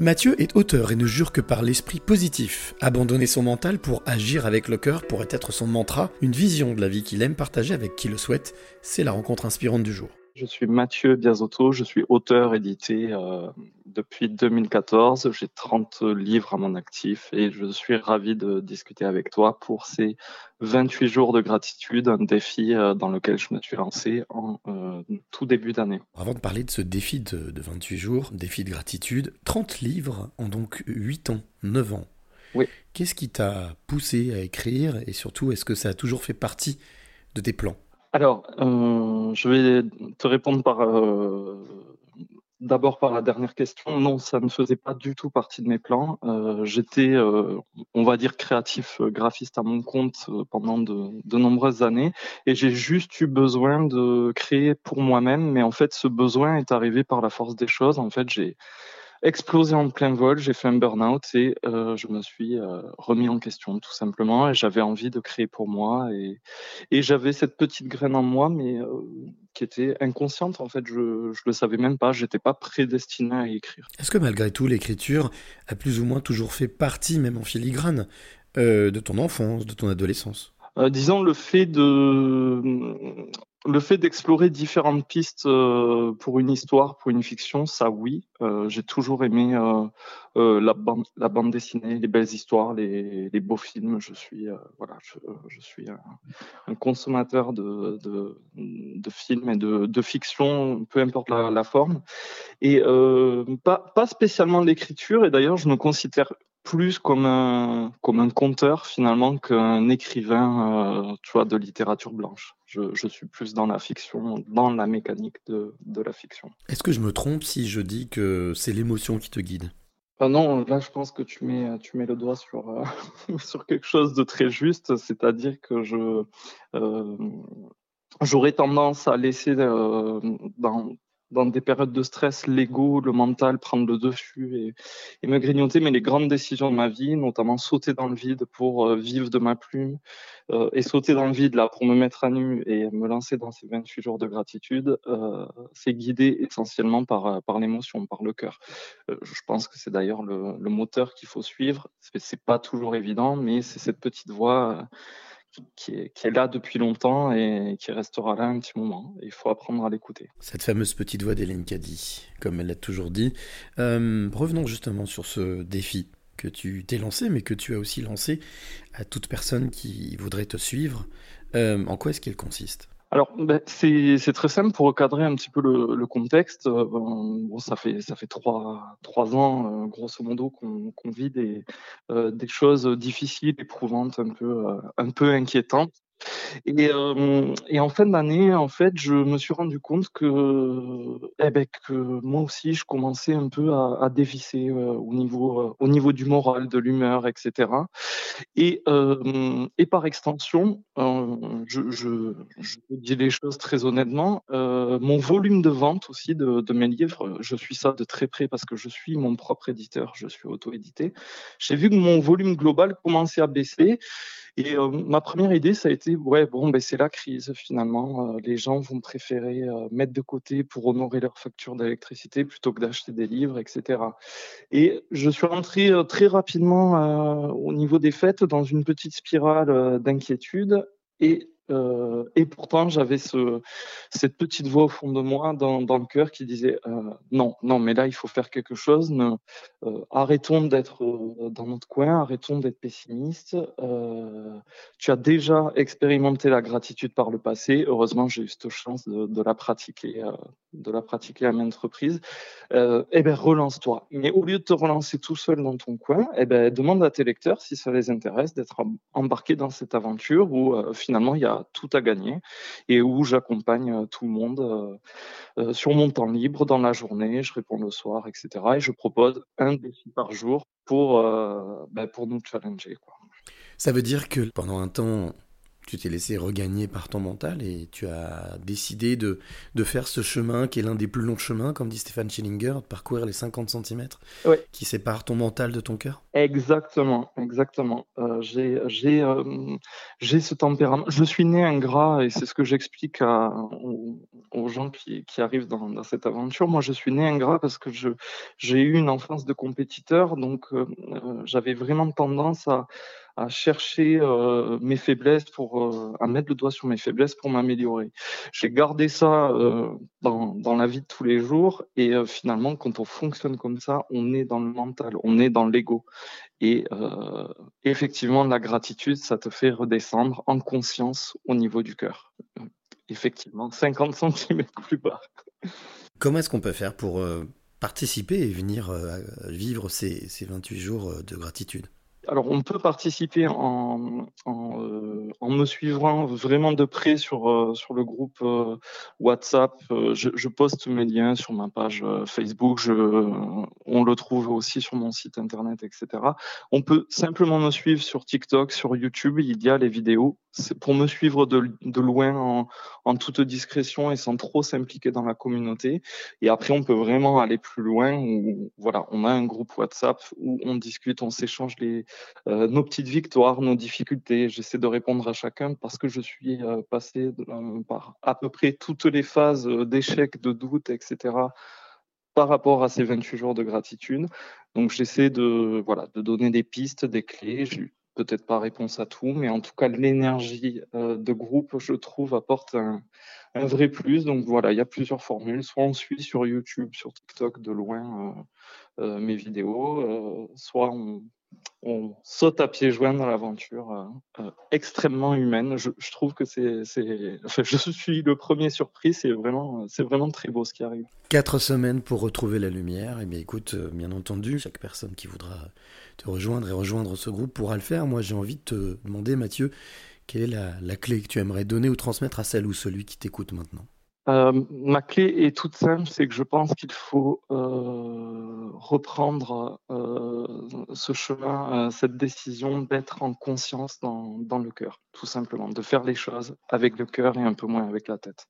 Mathieu est auteur et ne jure que par l'esprit positif. Abandonner son mental pour agir avec le cœur pourrait être son mantra, une vision de la vie qu'il aime partager avec qui le souhaite. C'est la rencontre inspirante du jour. Je suis Mathieu Biazotto, je suis auteur édité euh, depuis 2014. J'ai 30 livres à mon actif et je suis ravi de discuter avec toi pour ces 28 jours de gratitude, un défi euh, dans lequel je me suis lancé en euh, tout début d'année. Avant de parler de ce défi de, de 28 jours, défi de gratitude, 30 livres en donc 8 ans, 9 ans. Oui. Qu'est-ce qui t'a poussé à écrire et surtout est-ce que ça a toujours fait partie de tes plans? Alors, euh, je vais te répondre par euh, d'abord par la dernière question. Non, ça ne faisait pas du tout partie de mes plans. Euh, J'étais, euh, on va dire, créatif euh, graphiste à mon compte euh, pendant de, de, nombreuses années, et j'ai juste eu besoin de créer pour moi-même. Mais en fait, ce besoin est arrivé par la force des choses. En fait, j'ai explosé en plein vol, j'ai fait un burn-out et euh, je me suis euh, remis en question tout simplement. Et j'avais envie de créer pour moi et, et j'avais cette petite graine en moi mais euh, qui était inconsciente en fait, je je le savais même pas, j'étais pas prédestiné à écrire. Est-ce que malgré tout l'écriture a plus ou moins toujours fait partie même en filigrane de ton enfance, de ton adolescence? Euh, disons le fait de le fait d'explorer différentes pistes euh, pour une histoire, pour une fiction, ça oui. Euh, j'ai toujours aimé euh, euh la, bande, la bande dessinée, les belles histoires, les, les beaux films. Je suis euh, voilà, je, je suis un, un consommateur de, de, de, films et de, de fiction, peu importe la, la forme. Et euh, pas, pas spécialement l'écriture. Et d'ailleurs, je me considère plus comme un, comme un conteur finalement qu'un écrivain euh, tu vois, de littérature blanche. Je, je, suis plus dans la fiction, dans la mécanique de, de la fiction. Est-ce que je me trompe si je dis que c'est l'émotion qui te guide? Ah non, là je pense que tu mets, tu mets le doigt sur, euh, sur quelque chose de très juste, c'est-à-dire que je euh, j'aurais tendance à laisser euh, dans, dans des périodes de stress, l'ego, le mental prendre le dessus et, et, me grignoter. Mais les grandes décisions de ma vie, notamment sauter dans le vide pour euh, vivre de ma plume euh, et sauter dans le vide là pour me mettre à nu et me lancer dans ces 28 jours de gratitude, euh, c'est guidé essentiellement par, par l'émotion, par le cœur. Je pense que c'est d'ailleurs le, le, moteur qu'il faut suivre. C'est pas toujours évident, mais c'est cette petite voix qui est, qui est, là depuis longtemps et qui restera là un petit moment. Il faut apprendre à l'écouter. Cette fameuse petite voix d'Hélène Caddy, comme elle l'a toujours dit. Euh, revenons justement sur ce défi que tu t'es lancé, mais que tu as aussi lancé à toute personne qui voudrait te suivre. Euh, en quoi est-ce qu'il consiste? Alors, ben, c'est très simple pour recadrer un petit peu le, contexte. Euh, bon, ça fait ça fait trois trois ans, euh, grosso modo, qu'on qu vit des euh, des choses difficiles, éprouvantes, un peu un peu inquiétantes. Et, euh, et, en fin d'année, en fait, je me suis rendu compte que, eh ben, que moi aussi, je commençais un peu à, dévisser euh, au niveau, euh, au niveau du moral, de l'humeur, etc. Et, par extension, je, dis les choses très honnêtement, mon volume de vente aussi de, de, mes livres, je suis ça de très près parce que je suis mon propre éditeur, je suis auto-édité. J'ai vu que mon volume global commençait à baisser. Et euh, ma première idée, ça a été, ouais, bon, ben, c'est la crise finalement. Euh, les gens vont préférer euh, mettre de côté pour honorer leur facture d'électricité plutôt que d'acheter des livres, etc. Et je suis rentré très rapidement au niveau des fêtes dans une petite spirale d'inquiétude. Et euh, et pourtant, j'avais ce, cette petite voix au fond de moi, dans, le cœur, qui disait euh, non, non, mais là, il faut faire quelque chose. Euh, arrêtons d'être dans notre coin, arrêtons d'être pessimistes. Euh, tu as déjà expérimenté la gratitude par le passé. Heureusement, j'ai eu cette chance de, la pratiquer, de la pratiquer à maintes reprises. eh ben, relance-toi. Mais au lieu de te relancer tout seul dans ton coin, eh ben, demande à tes lecteurs si ça les intéresse d'être embarqués dans cette aventure où finalement il y a tout à gagner et où j'accompagne euh, tout le monde euh, euh, sur mon temps libre dans la journée, je réponds le soir, etc. Et je propose un défi par jour pour, ben pour nous challenger. Ça veut dire que pendant un temps, tu t'es laissé regagner par ton mental et tu as décidé de, de faire ce chemin qui est l'un des plus longs chemins, comme dit Stéphane Schillinger, de parcourir les 50 cm qui séparent ton mental de ton cœur Exactement, exactement. Euh, j'ai, j'ai, euh, j'ai ce tempérament. Je suis né ingrat et c'est ce que j'explique aux, aux, gens qui, qui arrivent dans, dans, cette aventure. Moi, je suis né ingrat parce que je, j'ai eu une enfance de compétiteur, donc euh, j'avais vraiment tendance à à chercher euh, mes faiblesses pour euh, à mettre le doigt sur mes faiblesses pour m'améliorer. J'ai gardé ça euh, dans, dans la vie de tous les jours et finalement quand on fonctionne comme ça, on est dans le mental, on est dans l'ego et effectivement la gratitude, ça te fait redescendre en conscience au niveau du cœur. Effectivement, 50 cm plus bas. Comment est-ce qu'on peut faire pour participer et venir vivre ces, ces 28 jours de gratitude? Alors, on peut participer en, en, euh, en, me suivant vraiment de près sur, euh, sur le groupe euh, WhatsApp. Je, poste mes liens sur ma page Facebook. On le trouve aussi sur mon site internet, etc. On peut simplement me suivre sur TikTok, sur YouTube. Il y a les vidéos. C'est pour me suivre de, loin en, toute discrétion et sans trop s'impliquer dans la communauté. Et après, on peut vraiment aller plus loin. Voilà, on a un groupe WhatsApp où on discute, on s'échange euh, nos petites victoires, nos difficultés. J'essaie de répondre à chacun parce que je suis euh, passé euh, par à peu près toutes les phases d'échec, de doute, etc. par rapport à ces 28 jours de gratitude. Donc j'essaie de, voilà, de donner des pistes, des clés. J'ai peut-être pas réponse à tout, mais en tout cas l'énergie de groupe, je trouve, apporte un, vrai plus. Donc voilà, il y a plusieurs formules. Soit on suit sur YouTube, sur TikTok de loin euh, mes vidéos, soit on, on saute à pieds joints dans l'aventure euh, euh, extrêmement humaine. Je, trouve que c'est, je suis le premier surpris. C'est vraiment, c'est vraiment très beau ce qui arrive. Quatre semaines pour retrouver la lumière. Et eh bien, écoute, euh, bien entendu, chaque personne qui voudra te rejoindre et rejoindre ce groupe pourra le faire. Moi, j'ai envie de te demander, Mathieu, quelle est la clé que tu aimerais donner ou transmettre à celle ou celui qui t'écoute maintenant? Euh, ma clé est toute simple, c'est que je pense qu'il faut euh, reprendre euh, ce chemin, cette décision d'être en conscience dans le cœur, tout simplement, de faire les choses avec le cœur et un peu moins avec la tête.